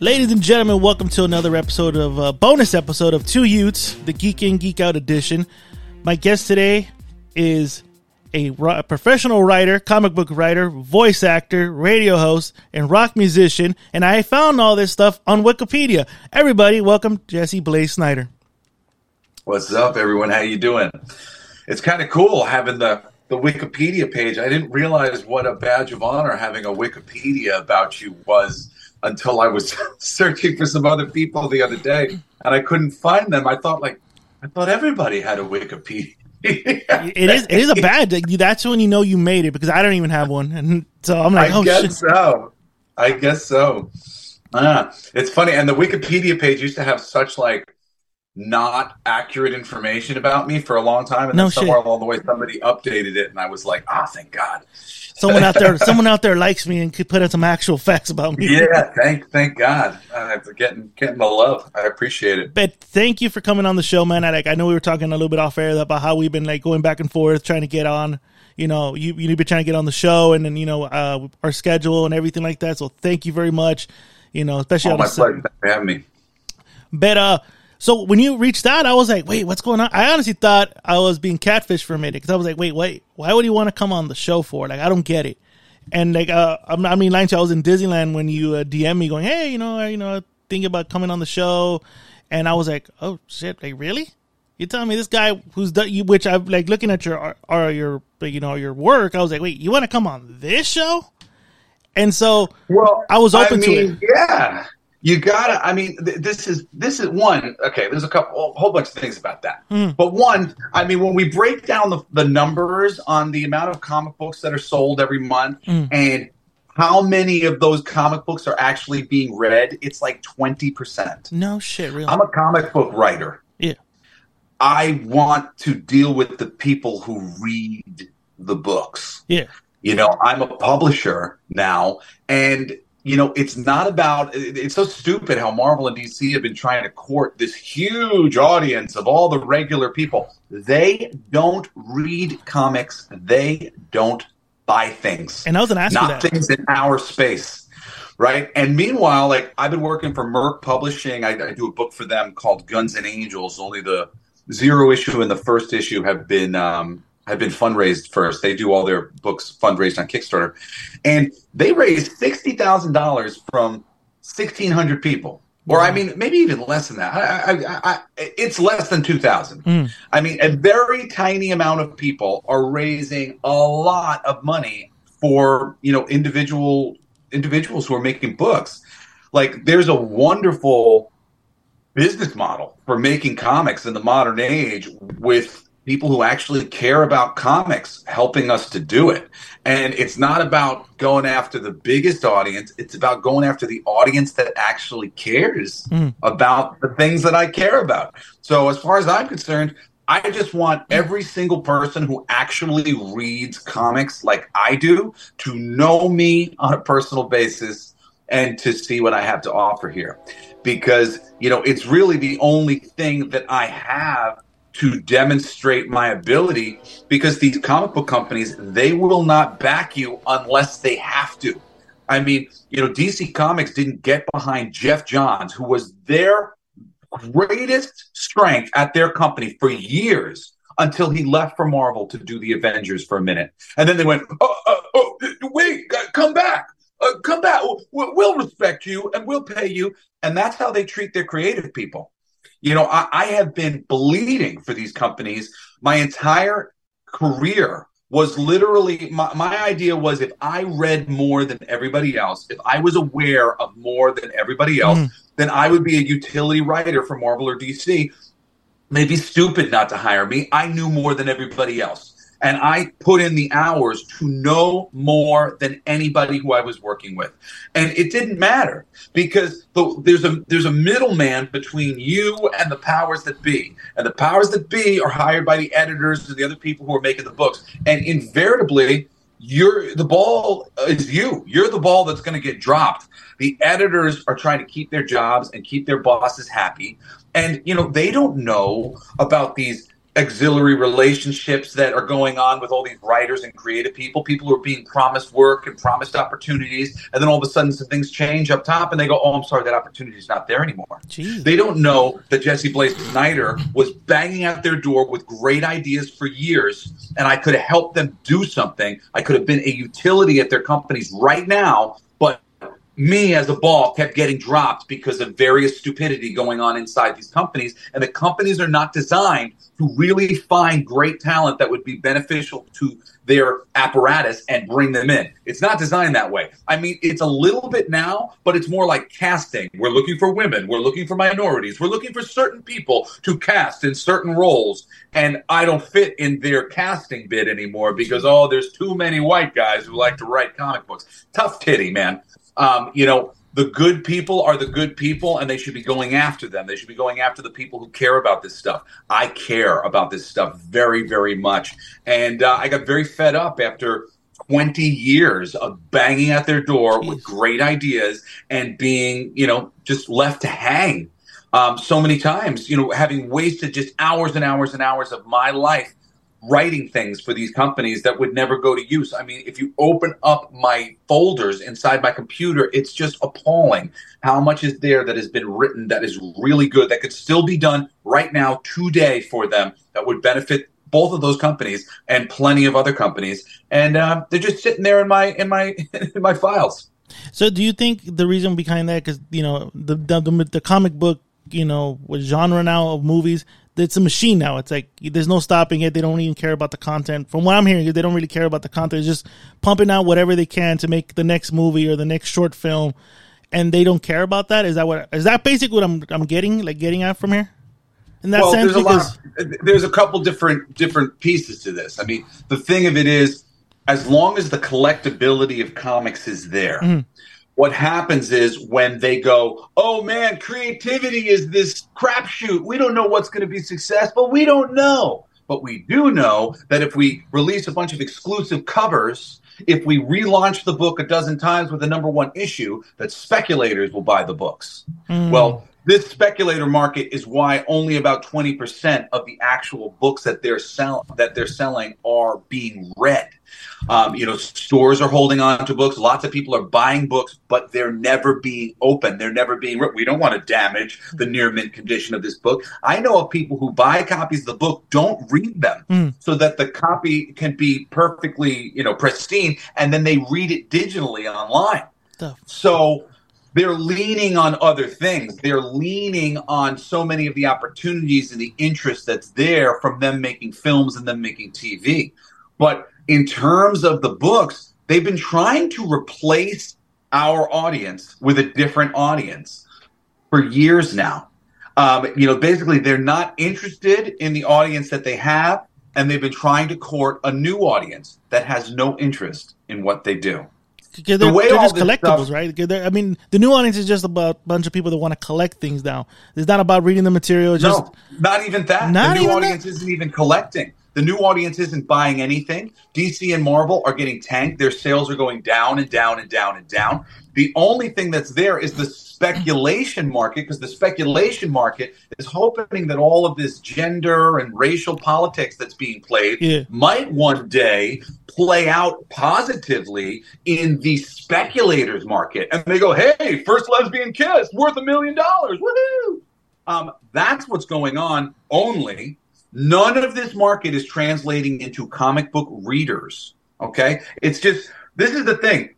Ladies and gentlemen, welcome to another episode of uh, bonus episode of Two Utes, the Geek In Geek Out edition. My guest today is a, a professional writer, comic book writer, voice actor, radio host, and rock musician, and I found all this stuff on Wikipedia. Everybody, welcome Jesse Blaze Snider. What's up, everyone? How you doing? It's kind of cool having the the Wikipedia page. I didn't realize what a badge of honor having a Wikipedia about you was until I was searching for some other people the other day, and I couldn't find them. I thought like I thought everybody had a Wikipedia. It is it is a bad. That's when you know you made it because I don't even have one, and so I'm like, I oh guess shit. so. I guess so. Ah, it's funny, and the Wikipedia page used to have such like not accurate information about me for a long time, and No then shit. somewhere along the way somebody updated it, and I was like, ah, thank God. Someone out there, someone out there likes me and could put in some actual facts about me. Yeah, thank thank God. Uh, for getting getting the love. I appreciate it. But thank you for coming on the show, man. I like I know we were talking a little bit off air about how we've been like going back and forth trying to get on. You know, you you've been trying to get on the show, and then you know uh, our schedule and everything like that. So thank you very much. You know, especially Oh, on my the pleasure. Thanks for having me. But uh, so when you reached out, I was like, wait, what's going on? I honestly thought I was being catfished for a minute because I was like, wait, wait, why would he want to come on the show for? Like, I don't get it. And like, uh, I'm- I mean, lying to you, I was in Disneyland when you uh, DM me going, hey, you know, I, you know, thinking about coming on the show, and I was like, oh shit, like really? You telling me this guy who's done you, which I'm like looking at your or your you know your work. I was like, wait, you want to come on this show? And so Well, I was open to it. Yeah, you gotta. I mean, th- this is this is one. Okay, there's a couple, a whole bunch of things about that. Hmm. But one, I mean, when we break down the the numbers on the amount of comic books that are sold every month Hmm. and how many of those comic books are actually being read, it's like twenty percent. no shit, really. I'm a comic book writer. Yeah. I want to deal with the people who read the books. yeah, You know, I'm a publisher now, and you know, it's not about. It's so stupid how Marvel and DC have been trying to court this huge audience of all the regular people. They don't read comics. They don't buy things and I was gonna ask you not that. things in our space right and meanwhile like i've been working for merck publishing I, I do a book for them called guns and angels only the zero issue and the first issue have been um, have been fundraised first. They do all their books fundraised on kickstarter. And they raised $60000 from 1600 people. Or i mean maybe even less than that. I, I, I, I, it's less than 2000 Mm. I mean, a very tiny amount of people are raising a lot of money for you know individual individuals who are making books. Like, there's a wonderful business model for making comics in the modern age with people who actually care about comics helping us to do it. And it's not about going after the biggest audience, it's about going after the audience that actually cares Mm. about the things that I care about. So, as far as I'm concerned, I just want every single person who actually reads comics like I do to know me on a personal basis and to see what I have to offer here. Because, you know, it's really the only thing that I have to demonstrate my ability because these comic book companies, they will not back you unless they have to. I mean, you know, DC Comics didn't get behind Geoff Johns, who was their greatest strength at their company for years until he left for Marvel to do the Avengers for a minute. And then they went, oh, oh, oh wait, uh, come back. Uh, come back. We'll, we'll respect you and we'll pay you. And that's how they treat their creative people. You know, I, I have been bleeding for these companies my entire career was literally my, my idea was if I read more than everybody else, if I was aware of more than everybody else, Mm. then I would be a utility writer for Marvel or DC. They'd stupid not to hire me. I knew more than everybody else. And I put in the hours to know more than anybody who I was working with. And it didn't matter because the, there's a there's a middleman between you and the powers that be. And the powers that be are hired by the editors and the other people who are making the books. And invariably, you're the ball is you. You're the ball that's going to get dropped. The editors are trying to keep their jobs and keep their bosses happy. And you know, they don't know about these auxiliary relationships that are going on with all these writers and creative people. People who are being promised work and promised opportunities, and then all of a sudden some things change up top, and they go, "Oh, I'm sorry, that opportunity is not there anymore." Jeez. They don't know that Jesse Blaze Snider was banging at their door with great ideas for years, and I could have helped them do something. I could have been a utility at their companies right now, but me as a ball kept getting dropped because of various stupidity going on inside these companies. And the companies are not designed to really find great talent that would be beneficial to their apparatus and bring them in. It's not designed that way. I mean, it's a little bit now, but it's more like casting. We're looking for women, we're looking for minorities, we're looking for certain people to cast in certain roles. And I don't fit in their casting bid anymore because, oh, there's too many white guys who like to write comic books. Tough titty, man um, you know, the good people are the good people and they should be going after them. They should be going after the people who care about this stuff. I care about this stuff very, very much. And uh, I got very fed up after 20 years of banging at their door Jeez. with great ideas and being, you know, just left to hang um, so many times, you know, having wasted just hours and hours and hours of my life writing things for these companies that would never go to use. I mean, if you open up my folders inside my computer, it's just appalling how much is there that has been written that is really good that could still be done right now today for them that would benefit both of those companies and plenty of other companies and uh, they're just sitting there in my in my in my files so do you think the reason behind that because you know the, the the comic book you know with genre now of movies it's a machine now. It's like there's no stopping it. They don't even care about the content. From what I'm hearing, they don't really care about the content. It's just pumping out whatever they can to make the next movie or the next short film, and they don't care about that. Is that what? Is that basically what I'm I'm getting like getting at from here? In that well, sense, there's because... a lot. There's a couple different different pieces to this. I mean, the thing of it is, as long as the collectability of comics is there. Mm-hmm what happens is when they go, oh man, creativity is this crapshoot. We don't know what's going to be successful. We don't know. But we do know that if we release a bunch of exclusive covers, if we relaunch the book a dozen times with a number one issue, that speculators will buy the books. Mm. Well, this speculator market is why only about 20% of the actual books that they're sell- that they're selling are being read. Um, you know, stores are holding on to books. Lots of people are buying books, but they're never being open. They're never being read. We don't want to damage the near mint condition of this book. I know of people who buy copies of the book, don't read them, mm. so that the copy can be perfectly, you know, pristine, and then they read it digitally online. So they're leaning on other things. They're leaning on so many of the opportunities and the interest that's there from them making films and them making TV. But in terms of the books, they've been trying to replace our audience with a different audience for years now. Um, you know, basically, they're not interested in the audience that they have, and they've been trying to court a new audience that has no interest in what they do they're, the they're just collectibles, stuff, right? I mean, the new audience is just about a bunch of people that want to collect things now. It's not about reading the material. Just, no, not even that. Not the new audience is isn't even collecting. The new audience isn't buying anything. DC and Marvel are getting tanked. Their sales are going down and down and down and down. The only thing that's there is the speculation market because the speculation market is hoping that all of this gender and racial politics that's being played yeah. might one day play out positively in the speculators market. And they go, hey, first lesbian kiss worth a million dollars. Woohoo! Um, that's what's going on only. None of this market is translating into comic book readers. Okay. It's just, this is the thing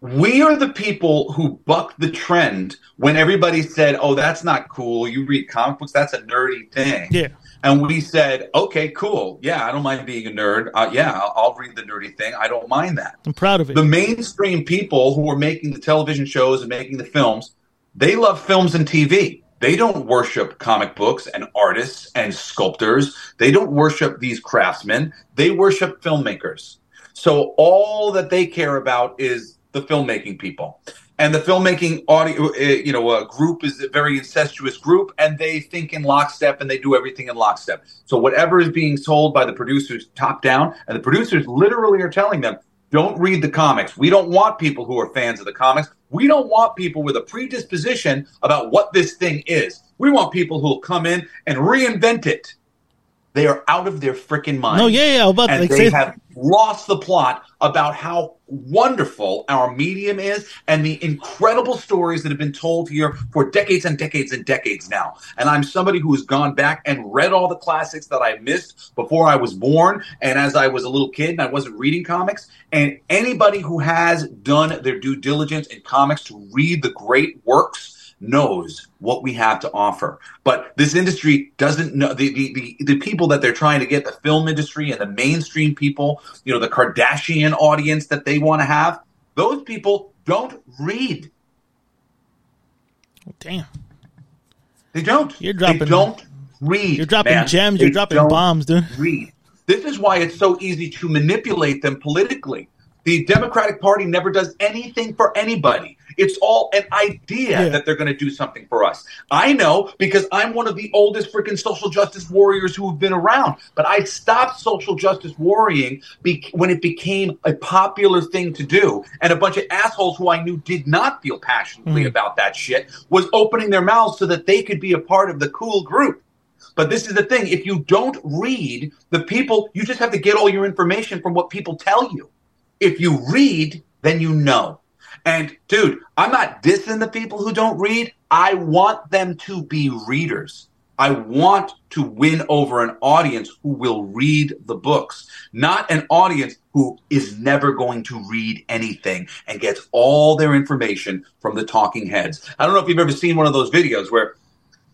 we are the people who bucked the trend when everybody said, "Oh, that's not cool. You read comic books. That's a nerdy thing." Yeah. And we said, "Okay, cool. Yeah, I don't mind being a nerd. Uh, yeah, I'll, I'll, read the nerdy thing. I don't mind that. I'm proud of it." The mainstream people who are making the television shows and making the films, they love films and TV. They don't worship comic books and artists and sculptors. They don't worship these craftsmen. They worship filmmakers. So all that they care about is the filmmaking people. And the filmmaking audio, uh, you know, a group is a very incestuous group, and they think in lockstep and they do everything in lockstep. So whatever is being sold by the producers, top down, and the producers literally are telling them, "Don't read the comics. We don't want people who are fans of the comics. We don't want people with a predisposition about what this thing is. We want people who will come in and reinvent it." They are out of their freaking mind. No, yeah, yeah. About and like they say, have lost the plot about how wonderful our medium is and the incredible stories that have been told here for decades and decades and decades now. And I'm somebody who has gone back and read all the classics that I missed before I was born and as I was a little kid and I wasn't reading comics. And anybody who has done their due diligence in comics to read the great works knows what we have to offer. But this industry doesn't know the, the, the, the, people that they're trying to get, the film industry and the mainstream people, you know, the Kardashian audience that they want to have, those people don't read. Damn. They don't. You're dropping they don't read. You're dropping man. gems, you're dropping bombs, dude. Read. This is why it's so easy to manipulate them politically. The Democratic Party never does anything for anybody. It's all an idea Yeah. that they're going to do something for us. I know because I'm one of the oldest freaking social justice warriors who have been around. But I stopped social justice worrying be- when it became a popular thing to do. And a bunch of assholes who I knew did not feel passionately Mhm. about that shit was opening their mouths so that they could be a part of the cool group. But this is the thing if you don't read the people, you just have to get all your information from what people tell you. If you read, then you know. And dude, I'm not dissing the people who don't read. I want them to be readers. I want to win over an audience who will read the books, not an audience who is never going to read anything and gets all their information from the talking heads. I don't know if you've ever seen one of those videos where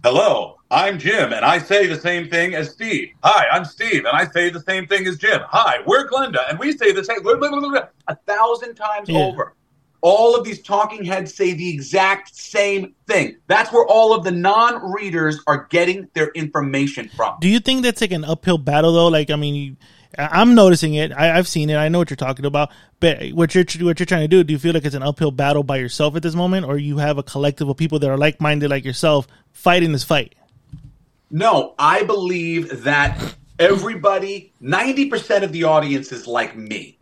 Hello, I'm Jim, and I say the same thing as Steve. Hi, I'm Steve, and I say the same thing as Jim. Hi, we're Glenda, and we say the same blah, blah, blah, a thousand times Yeah. over. All of these talking heads say the exact same thing. That's where all of the non-readers are getting their information from. Do you think that's like an uphill battle though? Like, I mean, I'm noticing it. I, I've seen it. I know what you're talking about. But what you're what you're trying to do? Do you feel like it's an uphill battle by yourself at this moment, or you have a collective of people that are like minded like yourself fighting this fight? No, I believe that everybody, 90% of the audience is like me.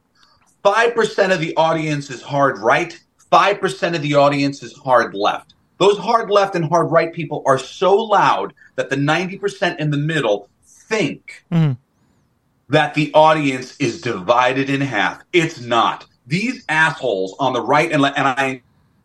5% of the audience is hard right, 5% of the audience is hard left. Those hard left and hard right people are so loud that the 90% in the middle think Mhm. that the audience is divided in half. It's not. These assholes on the right and left, and I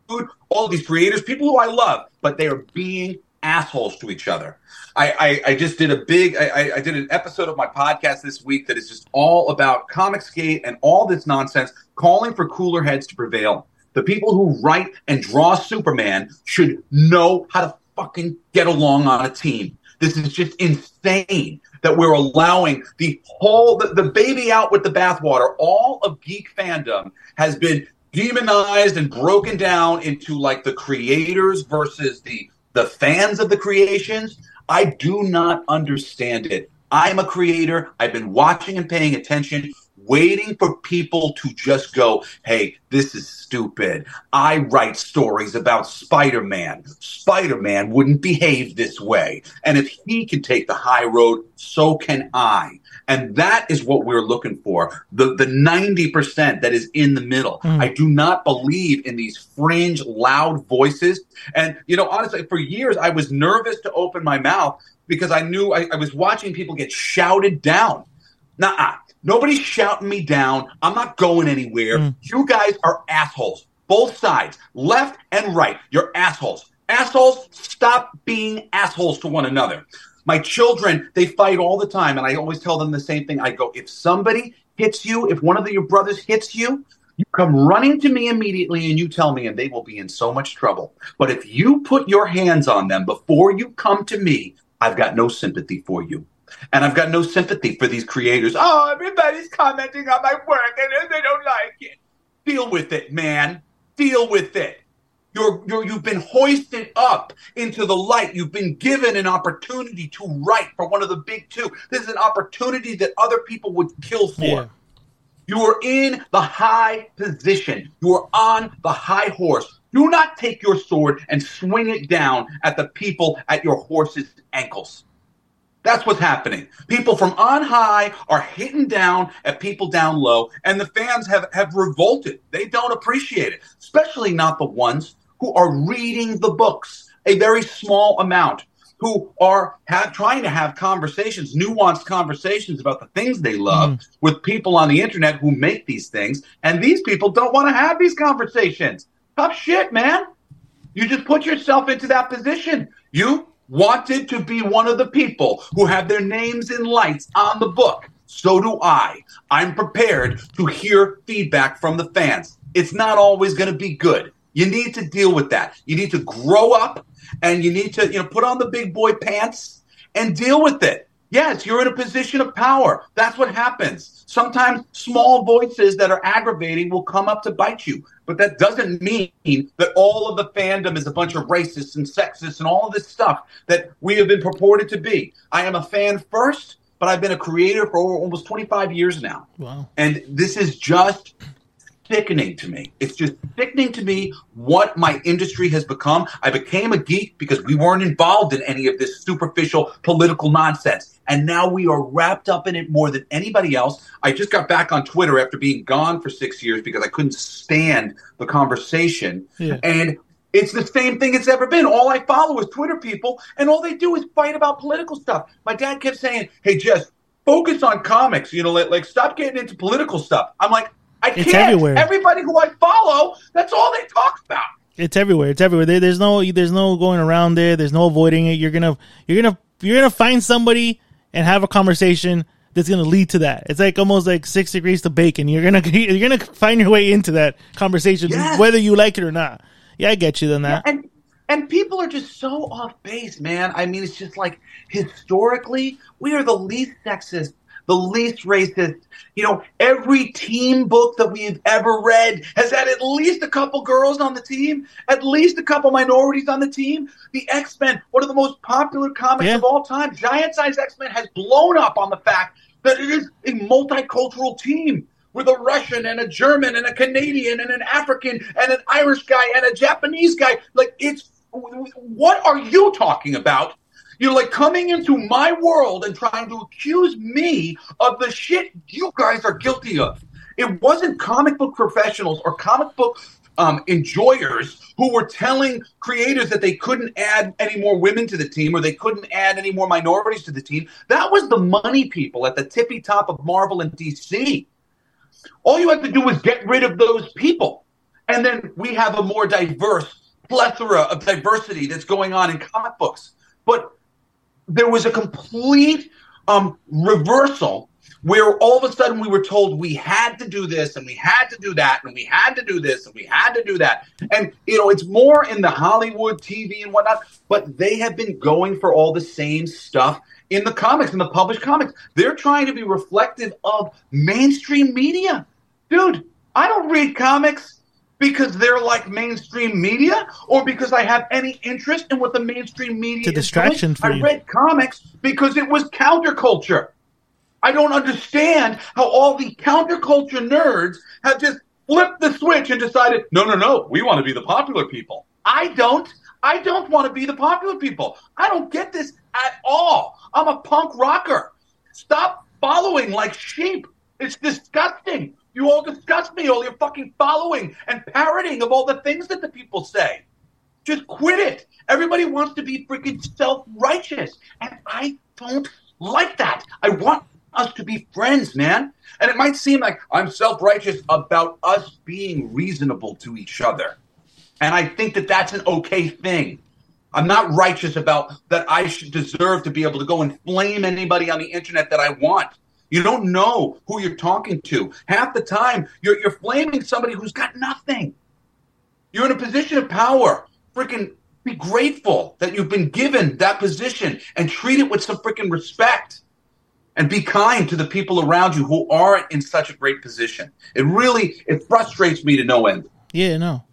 include all these creators, people who I love, but they are being assholes to each other. I, I, I just did a big, I, I- did an episode of my podcast this week that is just all about Comicsgate and all this nonsense, calling for cooler heads to prevail. The people who write and draw Superman should know how to fucking get along on a team. This is just insane that we're allowing the whole the, the baby out with the bathwater. All of geek fandom has been demonized and broken down into like the creators versus the the fans of the creations. I do not understand it. I'm a creator. I've been watching and paying attention, waiting for people to just go, hey, this is stupid. I write stories about Spider Man. Spider Man wouldn't behave this way. And if he can take the high road, so can I. And that is what we're looking for. The the 90% that is in the middle. Mm. I do not believe in these fringe, loud voices. And you know, honestly, for years I was nervous to open my mouth because I knew I, I was watching people get shouted down. Nah, nobody's shouting me down. I'm not going anywhere. Mm. You guys are assholes. Both sides, left and right. You're assholes. Assholes, stop being assholes to one another. My children, they fight all the time, and I always tell them the same thing. I go, if somebody hits you, if one of your brothers hits you, you come running to me immediately and you tell me, and they will be in so much trouble. But if you put your hands on them before you come to me, I've got no sympathy for you. And I've got no sympathy for these creators. Oh, everybody's commenting on my work and they don't like it. Deal with it, man. Deal with it. You're, you're, you've been hoisted up into the light. You've been given an opportunity to write for one of the big two. This is an opportunity that other people would kill for. Yeah. You are in the high position. You are on the high horse. Do not take your sword and swing it down at the people at your horse's ankles. That's what's happening. People from on high are hitting down at people down low, and the fans have, have revolted. They don't appreciate it, especially not the ones who are reading the books, a very small amount. who are ha- trying to have conversations, nuanced conversations about the things they love mm. with people on the internet who make these things. And these people don't want to have these conversations. Tough shit, man. You just put yourself into that position. You wanted to be one of the people who have their names in lights on the book. So do I. I'm prepared to hear feedback from the fans. It's not always going to be good. You need to deal with that. You need to grow up and you need to, you know, put on the big boy pants and deal with it. Yes, you're in a position of power. That's what happens. Sometimes small voices that are aggravating will come up to bite you, but that doesn't mean that all of the fandom is a bunch of racists and sexists and all of this stuff that we have been purported to be. I am a fan first, but I've been a creator for almost 25 years now. Wow. And this is just sickening to me. It's just sickening to me what my industry has become. I became a geek because we weren't involved in any of this superficial political nonsense. And now we are wrapped up in it more than anybody else. I just got back on Twitter after being gone for six years because I couldn't stand the conversation. Yeah. And it's the same thing it's ever been. All I follow is Twitter people, and all they do is fight about political stuff. My dad kept saying, Hey, Jess, focus on comics. You know, like, like stop getting into political stuff. I'm like, I it's can't. Everywhere. Everybody who I follow, that's all they talk about. It's everywhere. It's everywhere. There, there's no there's no going around there. There's no avoiding it. You're gonna you're gonna you're gonna find somebody and have a conversation that's gonna lead to that. It's like almost like six degrees to bacon. You're gonna you're gonna find your way into that conversation, yes. whether you like it or not. Yeah, I get you. Then that. Yeah, and and people are just so off base, man. I mean, it's just like historically, we are the least sexist the least racist. You know, every team book that we've ever read has had at least a couple girls on the team, at least a couple minorities on the team. The X Men, one of the most popular comics yeah. of all time, Giant Size X Men has blown up on the fact that it is a multicultural team with a Russian and a German and a Canadian and an African and an Irish guy and a Japanese guy. Like, it's what are you talking about? You're like coming into my world and trying to accuse me of the shit you guys are guilty of. It wasn't comic book professionals or comic book um, enjoyers who were telling creators that they couldn't add any more women to the team or they couldn't add any more minorities to the team. That was the money people at the tippy top of Marvel and DC. All you have to do is get rid of those people. And then we have a more diverse plethora of diversity that's going on in comic books. But there was a complete um, reversal where all of a sudden we were told we had to do this and we had to do that and we had to do this and we had to do that. And, you know, it's more in the Hollywood TV and whatnot, but they have been going for all the same stuff in the comics, in the published comics. They're trying to be reflective of mainstream media. Dude, I don't read comics because they're like mainstream media or because I have any interest in what the mainstream media it's a distraction for I you. read comics because it was counterculture. I don't understand how all the counterculture nerds have just flipped the switch and decided, no, no, no, we want to be the popular people. I don't. I don't want to be the popular people. I don't get this at all. I'm a punk rocker. Stop following like sheep. It's disgusting. You all disgust me, all your fucking following and parroting of all the things that the people say. Just quit it. Everybody wants to be freaking self righteous. And I don't like that. I want us to be friends, man. And it might seem like I'm self righteous about us being reasonable to each other. And I think that that's an okay thing. I'm not righteous about that I should deserve to be able to go and flame anybody on the internet that I want. You don't know who you're talking to. Half the time, you're, you're flaming somebody who's got nothing. You're in a position of power. Freaking be grateful that you've been given that position and treat it with some freaking respect. And be kind to the people around you who aren't in such a great position. It really it frustrates me to no end. Yeah, no.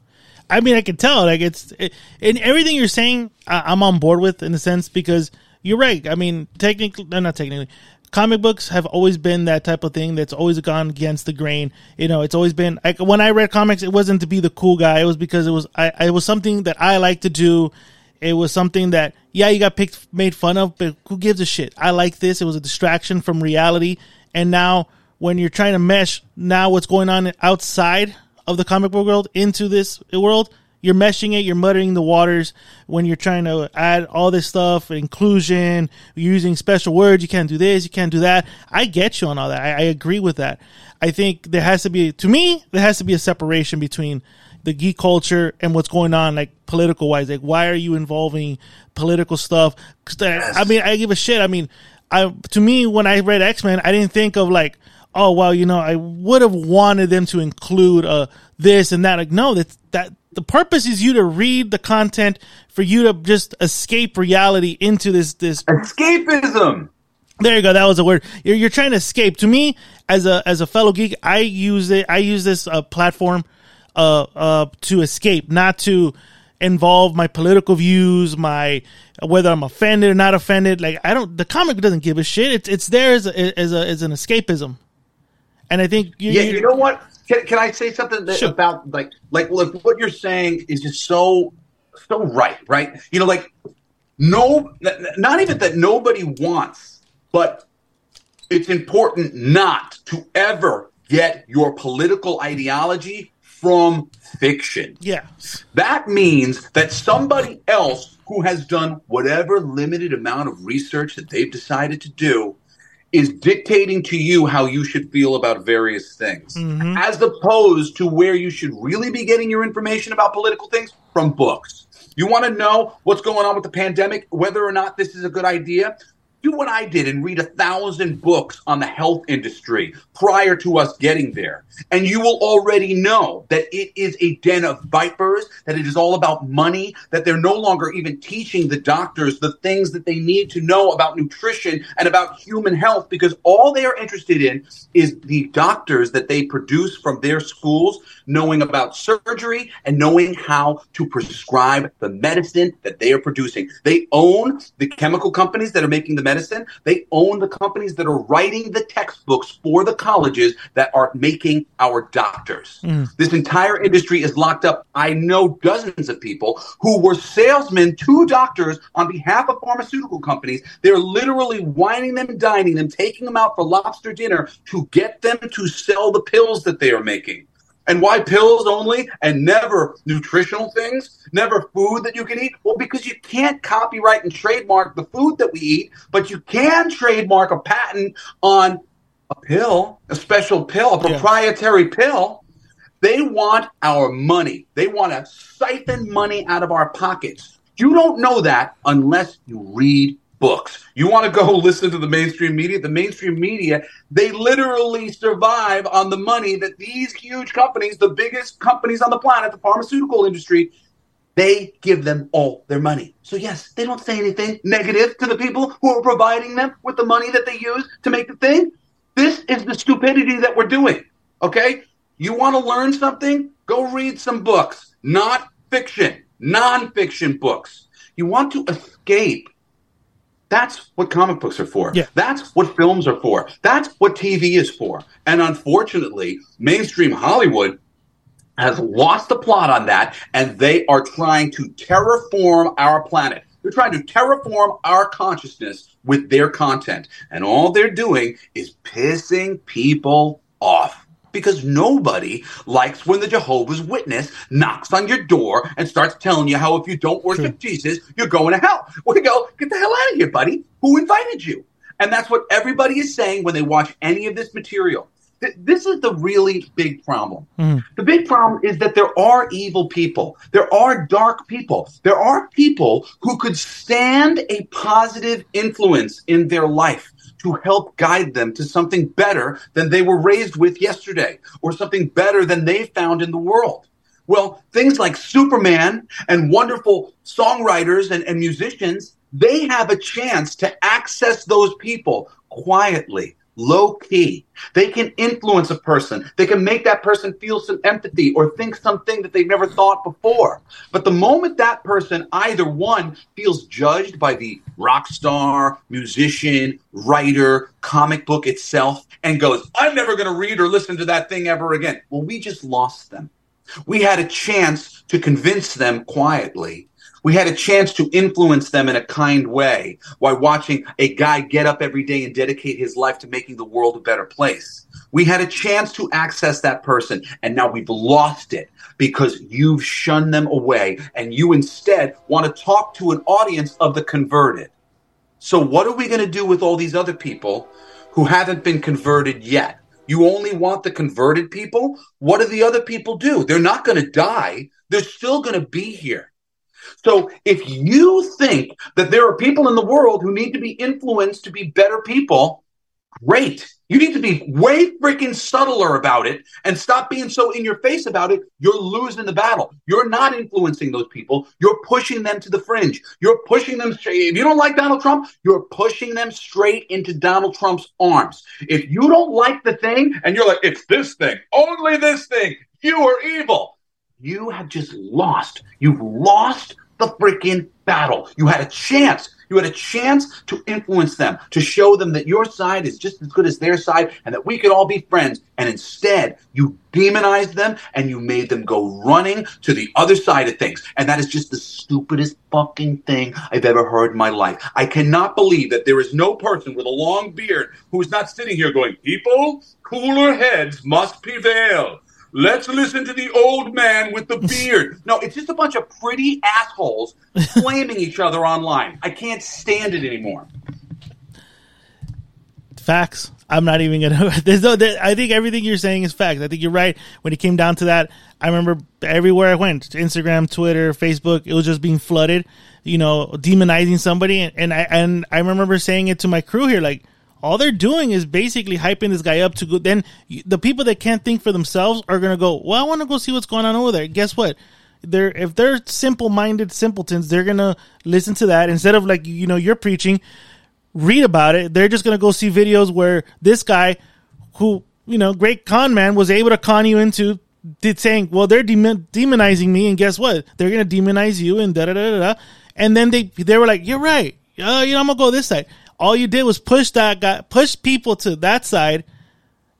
I mean, I can tell. Like it's it, in everything you're saying, I'm on board with in a sense because you're right. I mean, technically, not technically comic books have always been that type of thing that's always gone against the grain. You know, it's always been like when I read comics, it wasn't to be the cool guy. It was because it was I it was something that I like to do. It was something that yeah, you got picked made fun of, but who gives a shit? I like this. It was a distraction from reality. And now when you're trying to mesh now what's going on outside of the comic book world into this world, you're meshing it, you're muttering the waters when you're trying to add all this stuff, inclusion, using special words. You can't do this, you can't do that. I get you on all that. I, I agree with that. I think there has to be, to me, there has to be a separation between the geek culture and what's going on, like political wise. Like, why are you involving political stuff? I mean, I give a shit. I mean, I to me when I read X Men, I didn't think of like, oh well, you know, I would have wanted them to include uh this and that. Like, no, that's that the purpose is you to read the content for you to just escape reality into this this escapism. There you go. That was a word. You're, you're trying to escape. To me, as a as a fellow geek, I use it. I use this uh, platform uh, uh, to escape, not to involve my political views, my whether I'm offended or not offended. Like I don't, the comic doesn't give a shit. It's it's there as a, as a as an escapism, and I think you, yeah, you know what? Can, can I say something that, sure. about like like look what you're saying is just so so right, right? You know, like no, not even that nobody wants, but it's important not to ever get your political ideology from fiction. Yeah. That means that somebody else who has done whatever limited amount of research that they've decided to do is dictating to you how you should feel about various things, mm-hmm. as opposed to where you should really be getting your information about political things from books. You want to know what's going on with the pandemic, whether or not this is a good idea? Do what I did and read a thousand books on the health industry prior to us getting there. And you will already know that it is a den of vipers, that it is all about money, that they're no longer even teaching the doctors the things that they need to know about nutrition and about human health because all they are interested in is the doctors that they produce from their schools knowing about surgery and knowing how to prescribe the medicine that they are producing. They own the chemical companies that are making the medicine. They own the companies that are writing the textbooks for the colleges that are making our doctors. Mm. This entire industry is locked up. I know dozens of people who were salesmen to doctors on behalf of pharmaceutical companies. They're literally wining them, dining them, taking them out for lobster dinner to get them to sell the pills that they are making. And why pills only and never nutritional things, never food that you can eat? Well, because you can't copyright and trademark the food that we eat, but you can trademark a patent on a pill, a special pill, a proprietary yeah. pill. They want our money. They want to siphon money out of our pockets. You don't know that unless you read books. You want to go listen to the mainstream media? The mainstream media, they literally survive on the money that these huge companies, the biggest companies on the planet, the pharmaceutical industry, they give them all their money. So, yes, they don't say anything negative to the people who are providing them with the money that they use to make the thing. This is the stupidity that we're doing. Okay? You want to learn something? Go read some books, not fiction, nonfiction books. You want to escape that's what comic books are for. Yeah. That's what films are for. That's what TV is for. And unfortunately, mainstream Hollywood has lost the plot on that, and they are trying to terraform our planet. They're trying to terraform our consciousness with their content. And all they're doing is pissing people off because nobody likes when the Jehovah's Witness knocks on your door and starts telling you how if you don't worship True. Jesus, you're going to hell. We go, get the hell out of here, buddy. Who invited you? And that's what everybody is saying when they watch any of this material. This is the really big problem. Mm. The big problem is that there are evil people. There are dark people. There are people who could stand a positive influence in their life to help guide them to something better than they were raised with yesterday or something better than they found in the world. Well, things like Superman and wonderful songwriters and, and musicians, they have a chance to access those people quietly low key. They can influence a person. They can make that person feel some empathy or think something that they've never thought before. But the moment that person, either one, feels judged by the rock star, musician, writer, comic book itself, and goes, I'm never going to read or listen to that thing ever again. Well, we just lost them. We had a chance to convince them quietly We had a chance to influence them in a kind way while watching a guy get up every day and dedicate his life to making the world a better place. We had a chance to access that person, and now we've lost it because you've shunned them away and you instead want to talk to an audience of the converted. So, what are we going to do with all these other people who haven't been converted yet? You only want the converted people? What do the other people do? They're not going to die, they're still going to be here. So, if you think that there are people in the world who need to be influenced to be better people, great. You need to be way freaking subtler about it and stop being so in your face about it. You're losing the battle. You're not influencing those people. You're pushing them to the fringe. You're pushing them straight. If you don't like Donald Trump, you're pushing them straight into Donald Trump's arms. If you don't like the thing and you're like, it's this thing, only this thing, you are evil. You have just lost. You've lost the freaking battle. You had a chance you had a chance to influence them, to show them that your side is just as good as their side and that we could all be friends. And instead, you demonized them and you made them go running to the other side of things. And that is just the stupidest fucking thing I've ever heard in my life. I cannot believe that there is no person with a long beard who is not sitting here going, People, cooler heads must prevail. Let's listen to the old man with the beard. No, it's just a bunch of pretty assholes flaming each other online. I can't stand it anymore. Facts. I'm not even gonna. There's no. There, I think everything you're saying is facts. I think you're right. When it came down to that, I remember everywhere I went, Instagram, Twitter, Facebook, it was just being flooded. You know, demonizing somebody, and, and I and I remember saying it to my crew here, like all they're doing is basically hyping this guy up to go. Then the people that can't think for themselves are gonna go. Well, I want to go see what's going on over there. Guess what? They're if they're simple minded simpletons, they're gonna listen to that instead of like you know you're preaching. Read about it. They're just gonna go see videos where this guy, who you know, great con man, was able to con you into did saying, well, they're demon- demonizing me, and guess what? They're gonna demonize you, and da da da da. And then they they were like, you're right. Uh, you know, I'm gonna go this side all you did was push that guy, push people to that side,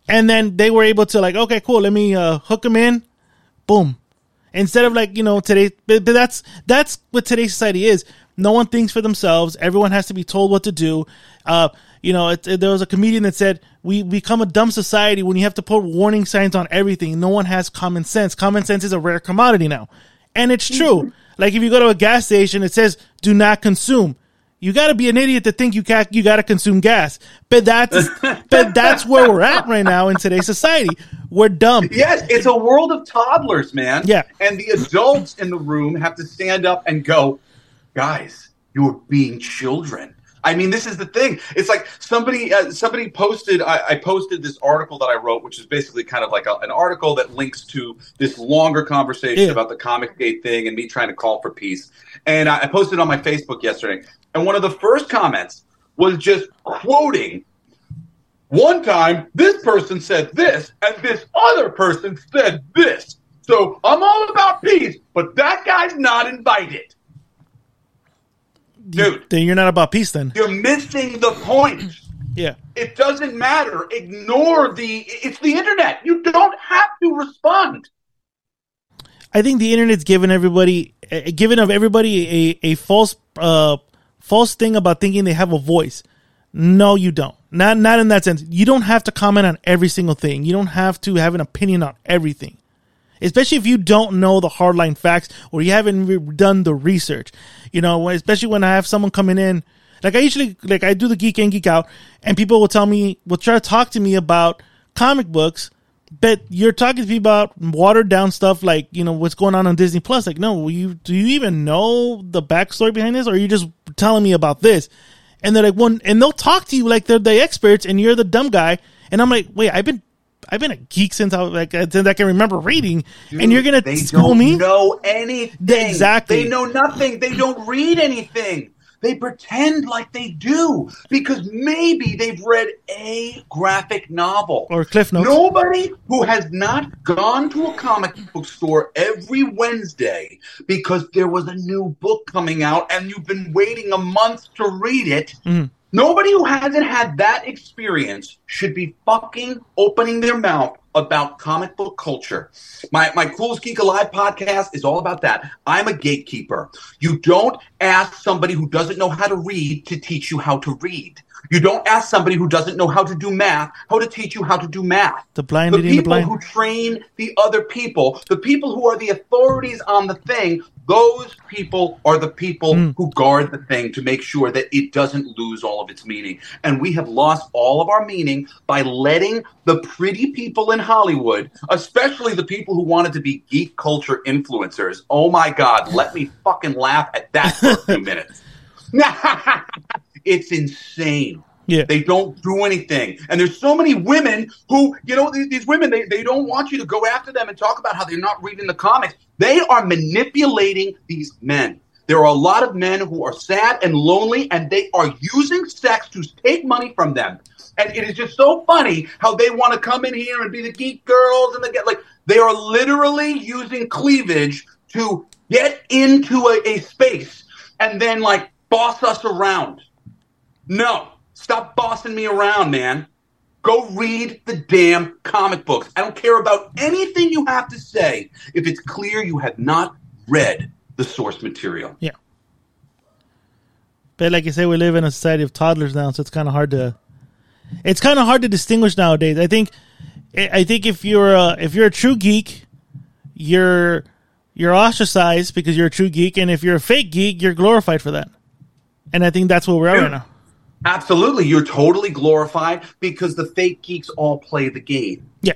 and then they were able to like, okay, cool, let me uh, hook them in, boom. Instead of like you know today, but, but that's that's what today's society is. No one thinks for themselves. Everyone has to be told what to do. Uh, you know, it, it, there was a comedian that said we become a dumb society when you have to put warning signs on everything. No one has common sense. Common sense is a rare commodity now, and it's true. like if you go to a gas station, it says do not consume you got to be an idiot to think you can you got to consume gas. But that's but that's where we're at right now in today's society. We're dumb. Yes, it's a world of toddlers, man. Yeah, and the adults in the room have to stand up and go, guys, you're being children. I mean, this is the thing. It's like somebody uh, somebody posted. I, I, posted this article that I wrote, which is basically kind of like a, an article that links to this longer conversation yeah. about the comic gate thing and me trying to call for peace. And I, I posted on my Facebook yesterday. And one of the first comments was just quoting. One time, this person said this, and this other person said this. So I'm all about peace, but that guy's not invited. Dude. Then you're not about peace then. You're missing the point. Yeah. It doesn't matter. Ignore the it's the internet. You don't have to respond. I think the internet's given everybody uh, given of everybody a, a false uh false thing about thinking they have a voice. No, you don't. Not not in that sense. You don't have to comment on every single thing. You don't have to have an opinion on everything especially if you don't know the hardline facts or you haven't done the research. You know, especially when I have someone coming in, like I usually, like I do the geek in geek out and people will tell me, will try to talk to me about comic books, but you're talking to me about watered down stuff like, you know, what's going on on Disney Plus. Like, no, you, do you even know the backstory behind this or are you just telling me about this? And they're like, one, and they'll talk to you like they're the experts and you're the dumb guy. And I'm like, wait, I've been I've been a geek since I like uh, since I can remember reading, Dude, and you're gonna they school don't me? Know anything? Exactly. They know nothing. They don't read anything. They pretend like they do because maybe they've read a graphic novel or Cliff Notes. Nobody who has not gone to a comic book store every Wednesday because there was a new book coming out and you've been waiting a month to read it. Mm. Nobody who hasn't had that experience should be fucking opening their mouth about comic book culture. My my Coolest Geek Alive podcast is all about that. I'm a gatekeeper. You don't ask somebody who doesn't know how to read to teach you how to read. You don't ask somebody who doesn't know how to do math how to teach you how to do math. The blind the leading the people blind. who train the other people, the people who are the authorities on the thing, those people are the people Hmm. who guard the thing to make sure that it doesn't lose all of its meaning. And we have lost all of our meaning by letting the pretty people in Hollywood, especially the people who wanted to be geek culture influencers, oh my God, let me fucking laugh at that for a few minutes. it's insane. Yeah. They don't do anything. And there's so many women who, you know, these, these women, they, they don't want you to go after them and talk about how they're not reading the comics. They are manipulating these men. There are a lot of men who are sad and lonely, and they are using sex to take money from them. And it is just so funny how they want to come in here and be the geek girls and get like they are literally using cleavage to get into a, a space and then like boss us around. No, stop bossing me around, man. Go read the damn comic books. I don't care about anything you have to say if it's clear you have not read the source material. Yeah. But like you say, we live in a society of toddlers now, so it's kind of hard to. It's kind of hard to distinguish nowadays. I think, I think if you're a, if you're a true geek, you're you're ostracized because you're a true geek, and if you're a fake geek, you're glorified for that. And I think that's where we're at right now. Absolutely. You're totally glorified because the fake geeks all play the game. Yeah.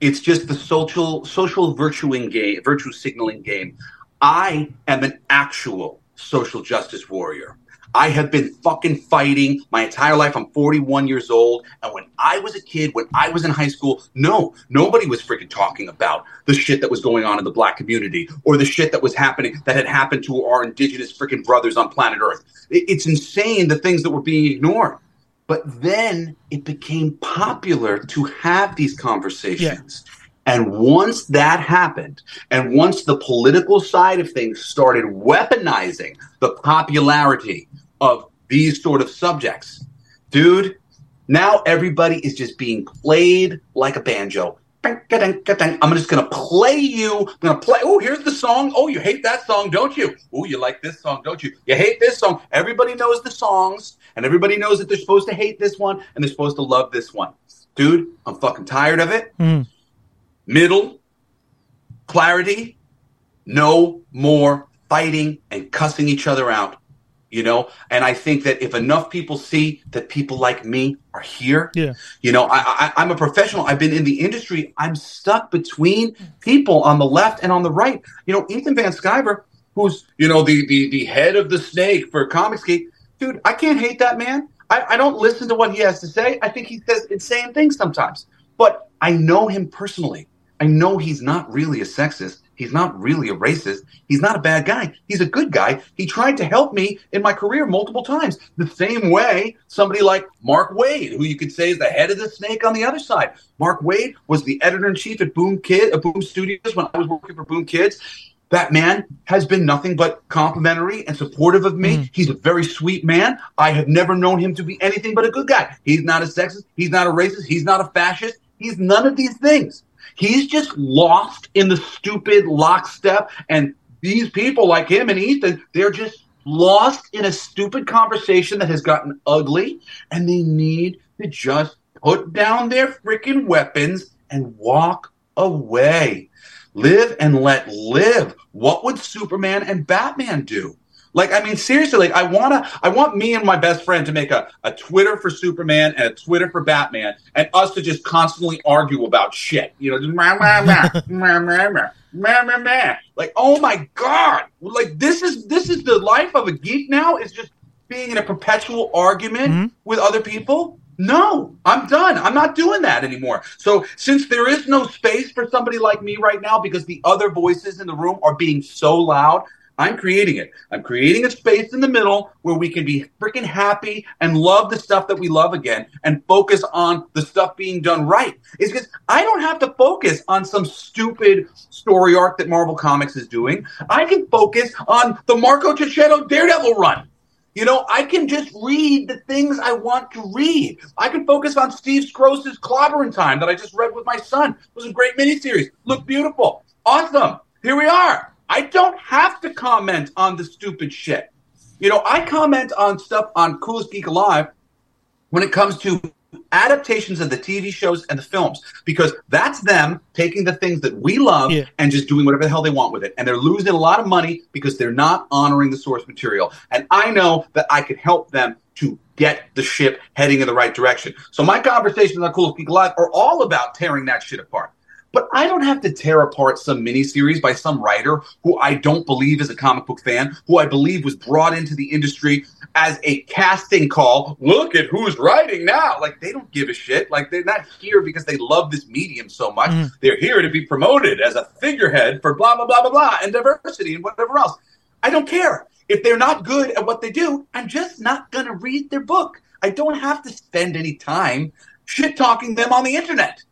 It's just the social social virtuing game, virtue signaling game. I am an actual social justice warrior. I have been fucking fighting my entire life. I'm 41 years old. And when I was a kid, when I was in high school, no, nobody was freaking talking about the shit that was going on in the black community or the shit that was happening that had happened to our indigenous freaking brothers on planet Earth. It's insane the things that were being ignored. But then it became popular to have these conversations. And once that happened, and once the political side of things started weaponizing the popularity of these sort of subjects, dude, now everybody is just being played like a banjo. I'm just going to play you. I'm going to play. Oh, here's the song. Oh, you hate that song, don't you? Oh, you like this song, don't you? You hate this song. Everybody knows the songs, and everybody knows that they're supposed to hate this one and they're supposed to love this one. Dude, I'm fucking tired of it Mhm. middle, clarity, no more fighting and cussing each other out. You know, and I think that if enough people see that people like me are here, Yeah. you know, I, I, I'm a professional. I've been in the industry. I'm stuck between people on the left and on the right. You know, Ethan Van Sciver, who's you know the the the head of the snake for Comicsgate, dude. I can't hate that man. I, I don't listen to what he has to say. I think he says insane things sometimes, but I know him personally. I know he's not really a sexist. He's not really a racist. He's not a bad guy. He's a good guy. He tried to help me in my career multiple times. The same way somebody like Mark Waid, who you could say is the head of the snake on the other side. Mark Waid was the editor in chief at Boom Kid, at Boom Studios when I was working for Boom Kids. That man has been nothing but complimentary and supportive of me. Mm. He's a very sweet man. I have never known him to be anything but a good guy. He's not a sexist. He's not a racist. He's not a fascist. He's none of these things. He's just lost in the stupid lockstep. And these people like him and Ethan, they're just lost in a stupid conversation that has gotten ugly. And they need to just put down their freaking weapons and walk away. Live and let live. What would Superman and Batman do? Like, I mean, seriously, like I wanna I want me and my best friend to make a, a Twitter for Superman and a Twitter for Batman and us to just constantly argue about shit. You know, just, mah, mah, mah, mah, mah, mah. Man, man, man. Like, oh my god! Like this is this is the life of a geek now. Is just being in a perpetual argument mm-hmm. with other people. No, I'm done. I'm not doing that anymore. So, since there is no space for somebody like me right now because the other voices in the room are being so loud, I'm creating it. I'm creating a space in the middle where we can be freaking happy and love the stuff that we love again and focus on the stuff being done right. It's because I don't have to focus on some stupid story arc that Marvel Comics is doing. I can focus on the Marco Checchetto Daredevil run. You know, I can just read the things I want to read. I can focus on Steve Skroce's Clobbering Time that I just read with my son. It was a great miniseries. Looked beautiful. Awesome. Here we are. I don't have to comment on the stupid shit. You know, I comment on stuff on Coolest Geek Alive when it comes to adaptations of the TV shows and the films because that's them taking the things that we love Yeah. and just doing whatever the hell they want with it. And they're losing a lot of money because they're not honoring the source material. And I know that I could help them to get the ship heading in the right direction. So my conversations on Coolest Geek Alive are all about tearing that shit apart. But I don't have to tear apart some miniseries by some writer who I don't believe is a comic book fan, who I believe was brought into the industry as a casting call. Look at who's writing now. Like they don't give a shit. Like they're not here because they love this medium so much. Mhm. They're here to be promoted as a figurehead for blah blah blah blah blah and diversity and whatever else. I don't care. If they're not good at what they do, I'm just not going to read their book. I don't have to spend any time shit talking them on the internet.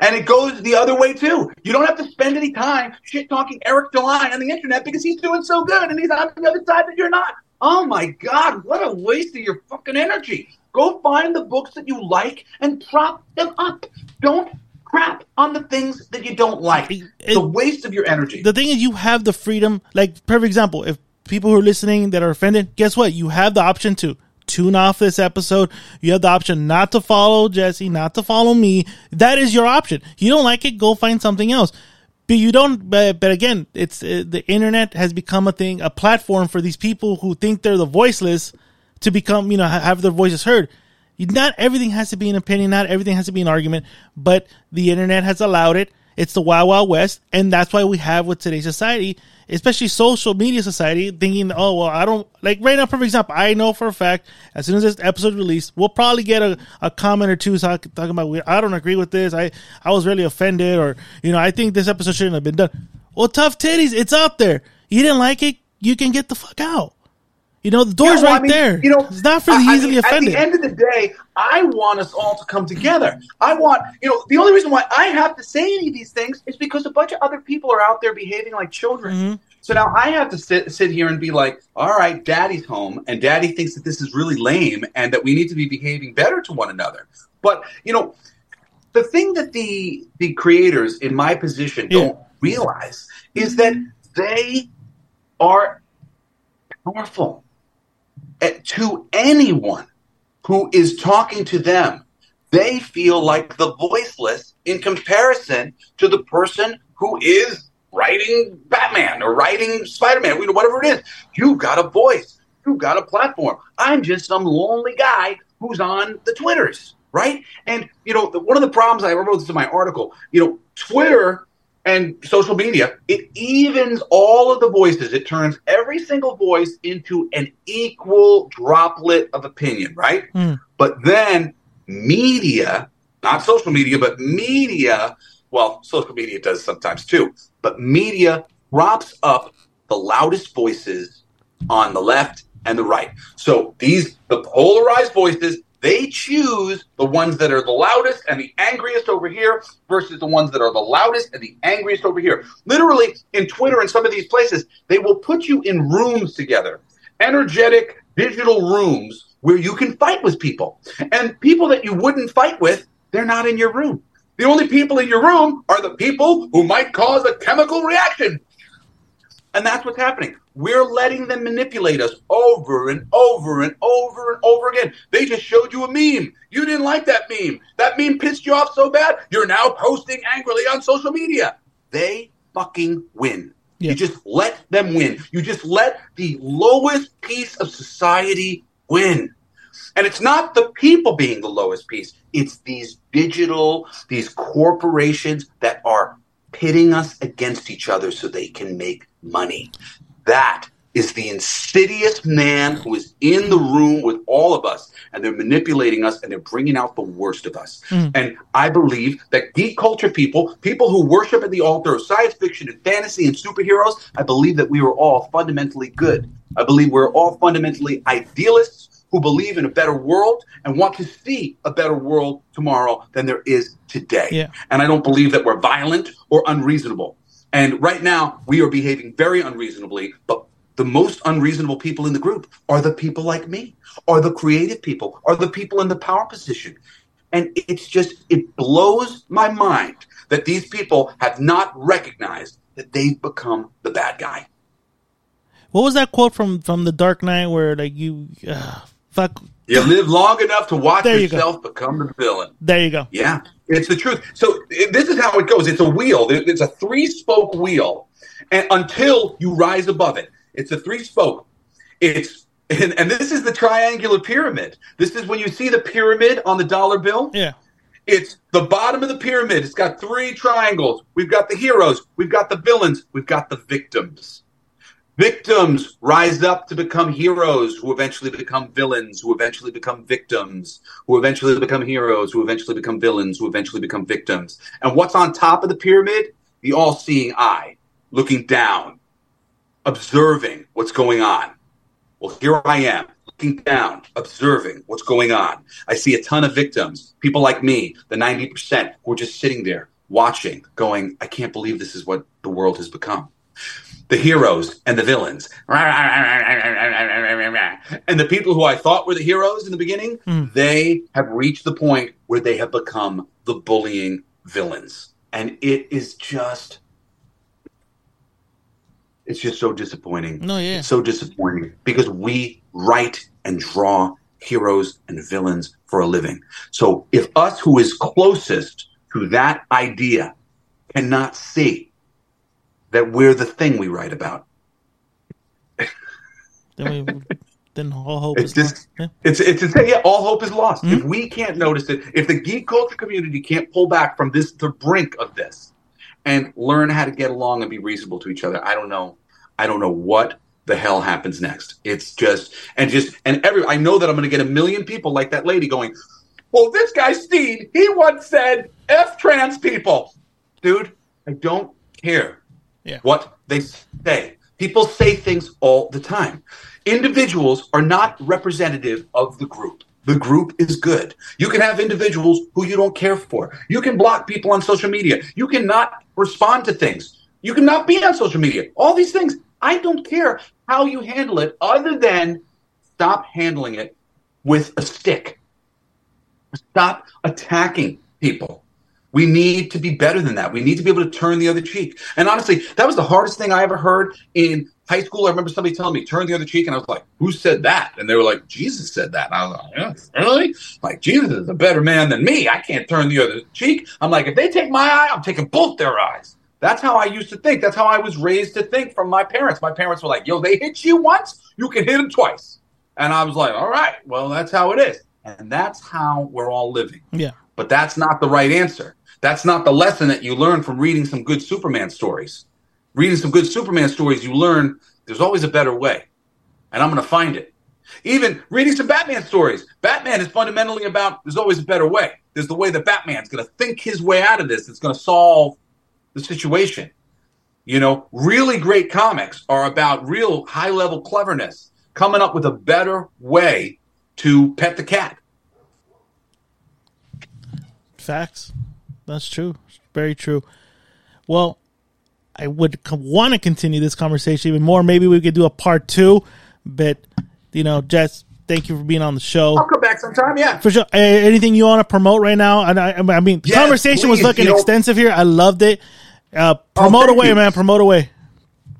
And it goes the other way too. You don't have to spend any time shit talking Eric July on the internet because he's doing so good and he's on the other side that you're not. Oh my God, what a waste of your fucking energy. Go find the books that you like and prop them up. Don't crap on the things that you don't like. It- It's a waste of your energy. the thing is you have the freedom like perfect example if people who are listening that are offended guess what you have the option to tune off this episode. You have the option not to follow jesse not to follow me. That is your option. You don't like it go find something else. But you don't but, but again it's uh, the internet has become a thing a platform for these people who think they're the voiceless to become you know ha- have their voices heard. Not everything has to be an opinion not everything has to be an argument but the internet has allowed it. It's the wild wild west and that's why we have with today's society especially social media society thinking oh well i don't like right now for example i know for a fact as soon as this episode released we'll probably get a, a comment or two talk, talking about i don't agree with this. I i was really offended or you know i think this episode shouldn't have been done. Well tough titties it's out there. You didn't like it? You can get the fuck out you know the door's Yeah, well, right I mean, there You know, it's not for the I- I easily mean, offended At the end of the day, I want us all to come together. I want, you know, the only reason why I have to say any of these things is because a bunch of other people are out there behaving like children. Mhm. So now I have to sit sit here and be like, all right, daddy's home, and daddy thinks that this is really lame and that we need to be behaving better to one another. But you know, the thing that the the creators in my position Yeah. don't realize is that they are powerful Eh, to anyone who is talking to them. They feel like the voiceless in comparison to the person who is writing Batman or writing Spider Man, whatever it is. You've got a voice. you've got a platform. I'm just some lonely guy who's on the Twitters, right? And you know, one of the problems I wrote this in my article. You know, Twitter and social media, it evens all of the voices. It turns every single voice into an equal droplet of opinion, right? Hmm. But then media, not social media, but media, well, social media does sometimes too, but media props up the loudest voices on the left and the right. So these, the polarized voices, they choose the ones that are the loudest and the angriest over here versus the ones that are the loudest and the angriest over here. Literally, in Twitter and some of these places, they will put you in rooms together, energetic digital rooms where you can fight with people. And people that you wouldn't fight with, they're not in your room. The only people in your room are the people who might cause a chemical reaction. And that's what's happening. We're letting them manipulate us over and over and over and over again. They just showed you a meme. You didn't like that meme. That meme pissed you off so bad, you're now posting angrily on social media. They fucking win. Yeah. You just let them win. You just let the lowest piece of society win. And it's not the people being the lowest piece, it's these digital, these corporations that are pitting us against each other so they can make money. That is the insidious man who is in the room with all of us, and they're manipulating us and they're bringing out the worst of us. Mm. And I believe that geek culture people, people who worship at the altar of science fiction and fantasy and superheroes, I believe that we are all fundamentally good. I believe we're all fundamentally idealists who believe in a better world and want to see a better world tomorrow than there is today. Yeah. And I don't believe that we're violent or unreasonable. And right now, we are behaving very unreasonably, but the most unreasonable people in the group are the people like me, are the creative people, are the people in the power position. And it's just, it blows my mind that these people have not recognized that they've become the bad guy. What was that quote from from The Dark Knight where like you uh, fuck? You live long enough to watch There you yourself become the villain. There you go. Yeah, it's the truth. So it, this is how it goes. It's a wheel. It's a three spoke wheel, and until you rise above it, it's a three spoke. It's and, and this is the triangular pyramid. This is when you see the pyramid on the dollar bill. Yeah. It's the bottom of the pyramid. It's got three triangles. We've got the heroes. We've got the villains. We've got the victims. Victims rise up to become heroes who eventually become villains, who eventually become victims, who eventually become heroes, who eventually become villains, who eventually become victims. And what's on top of the pyramid? The all seeing eye, looking down, observing what's going on. Well, here I am, looking down, observing what's going on. I see a ton of victims, people like me, the 90% who are just sitting there watching, going, I can't believe this is what the world has become the heroes and the villains. And the people who I thought were the heroes in the beginning, Mm. they have reached the point where they have become the bullying villains. And it is just it's just so disappointing. No, yeah. It's so disappointing because we write and draw heroes and villains for a living. So if us who is closest to that idea cannot see that we're the thing we write about, Then we then all hope It's is just- lost. Yeah. it's it's yeah, all hope is lost. Mhm. If we can't notice it, if the geek culture community can't pull back from this the brink of this and learn how to get along and be reasonable to each other, I don't know. I don't know what the hell happens next. It's just and just and every I know that I'm going to get a million people like that lady going, "Well, this guy Steed, he once said f trans people." Dude, I don't care Yeah. what they say. People say things all the time. Individuals are not representative of the group. The group is good. You can have individuals who you don't care for. You can block people on social media. You cannot respond to things. You cannot be on social media. All these things. I don't care how you handle it, other than stop handling it with a stick. Stop attacking people. We need to be better than that. We need to be able to turn the other cheek. And honestly, that was the hardest thing I ever heard in high school. I remember somebody telling me, turn the other cheek. And I was like, who said that? And they were like, Jesus said that. And I was like, yeah, really? Like, Jesus is a better man than me. I can't turn the other cheek. I'm like, if they take my eye, I'm taking both their eyes. That's how I used to think. That's how I was raised to think from my parents. My parents were like, yo, they hit you once, you can hit them twice. And I was like, all right, well, that's how it is. And that's how we're all living. Yeah. But that's not the right answer. That's not the lesson that you learn from reading some good Superman stories. Reading some good Superman stories, you learn there's always a better way. And I'm going to find it. Even reading some Batman stories, Batman is fundamentally about there's always a better way. There's the way that Batman's going to think his way out of this. It's going to solve the situation. You know, really great comics are about real high level cleverness, coming up with a better way to pet the cat. Facts. That's true. Very true. Well, I would want to continue this conversation even more. Maybe we could do a part two. But you know, Jess, thank you for being on the show. I'll come back sometime. Yeah. For sure. Anything you want to promote right now? And I, I mean, the Yes, conversation was looking You know- extensive here. I loved it. Uh, promote thank away, you. man. Promote away.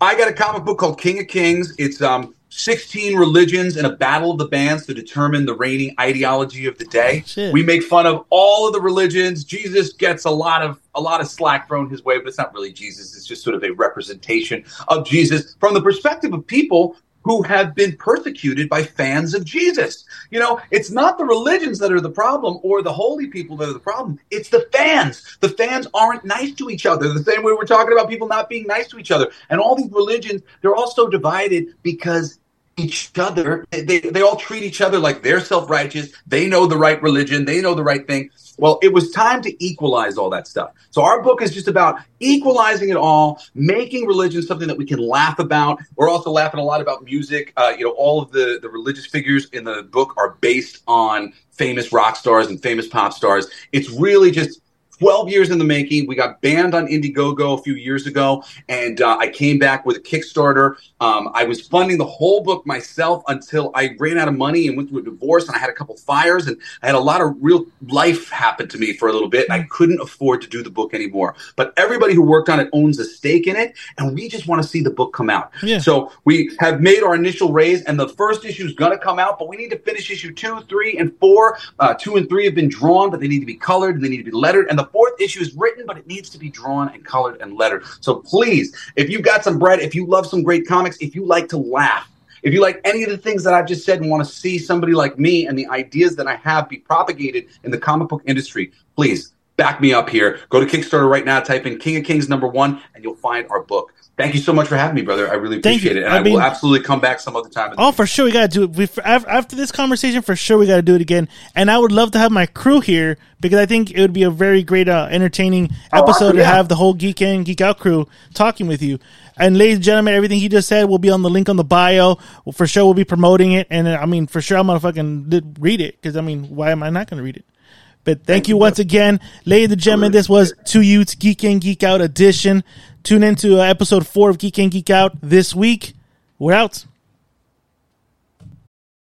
I got a comic book called King of Kings. It's um 16 religions in a battle of the bands to determine the reigning ideology of the day. Shit. We make fun of all of the religions. Jesus gets a lot of a lot of slack thrown his way, but it's not really Jesus. It's just sort of a representation of Jesus from the perspective of people who have been persecuted by fans of Jesus. You know, it's not the religions that are the problem or the holy people that are the problem. It's the fans. The fans aren't nice to each other. The same way we're talking about people not being nice to each other. And all these religions, they're all so divided because each other, they, they all treat each other like they're self righteous. They know the right religion. They know the right thing. Well, it was time to equalize all that stuff. So our book is just about equalizing it all, making religion something that we can laugh about. We're also laughing a lot about music. Uh, you know, all of the, the religious figures in the book are based on famous rock stars and famous pop stars. It's really just 12 years in the making. We got banned on Indiegogo a few years ago, and uh, I came back with a Kickstarter. Um, I was funding the whole book myself until I ran out of money and went through a divorce, and I had a couple fires, and I had a lot of real life happen to me for a little bit. And I couldn't afford to do the book anymore. But everybody who worked on it owns a stake in it, and we just want to see the book come out. Yeah. So we have made our initial raise, and the first issue is going to come out, but we need to finish issue two, three, and four. Uh, two and three have been drawn, but they need to be colored and they need to be lettered. And the fourth issue is written, but it needs to be drawn and colored and lettered. So please, if you've got some bread, if you love some great comics, if you like to laugh, if you like any of the things that I've just said and want to see somebody like me and the ideas that I have be propagated in the comic book industry, please back me up here. Go to Kickstarter right now, type in King of Kings number one, and you'll find our book. Thank you so much for having me, brother. I really appreciate it. And I I, mean- will absolutely come back some other time. Oh, for sure, we gotta do it. We, af- after this conversation, for sure, we gotta do it again. And I would love to have my crew here because I think it would be a very great, uh, entertaining Oh, episode to yeah. have the whole Geek In, Geek Out crew talking with you. And ladies and gentlemen, everything he just said will be on the link on the bio. For sure, we'll be promoting it. And uh, I mean, for sure, I'm gonna fucking read it because I mean, why am I not gonna read it? But thank, you once again, ladies and gentlemen. This was Two Youths Geek In, Geek Out edition. Tune into uh, episode four of Geek In, Geek Out this week. We're out.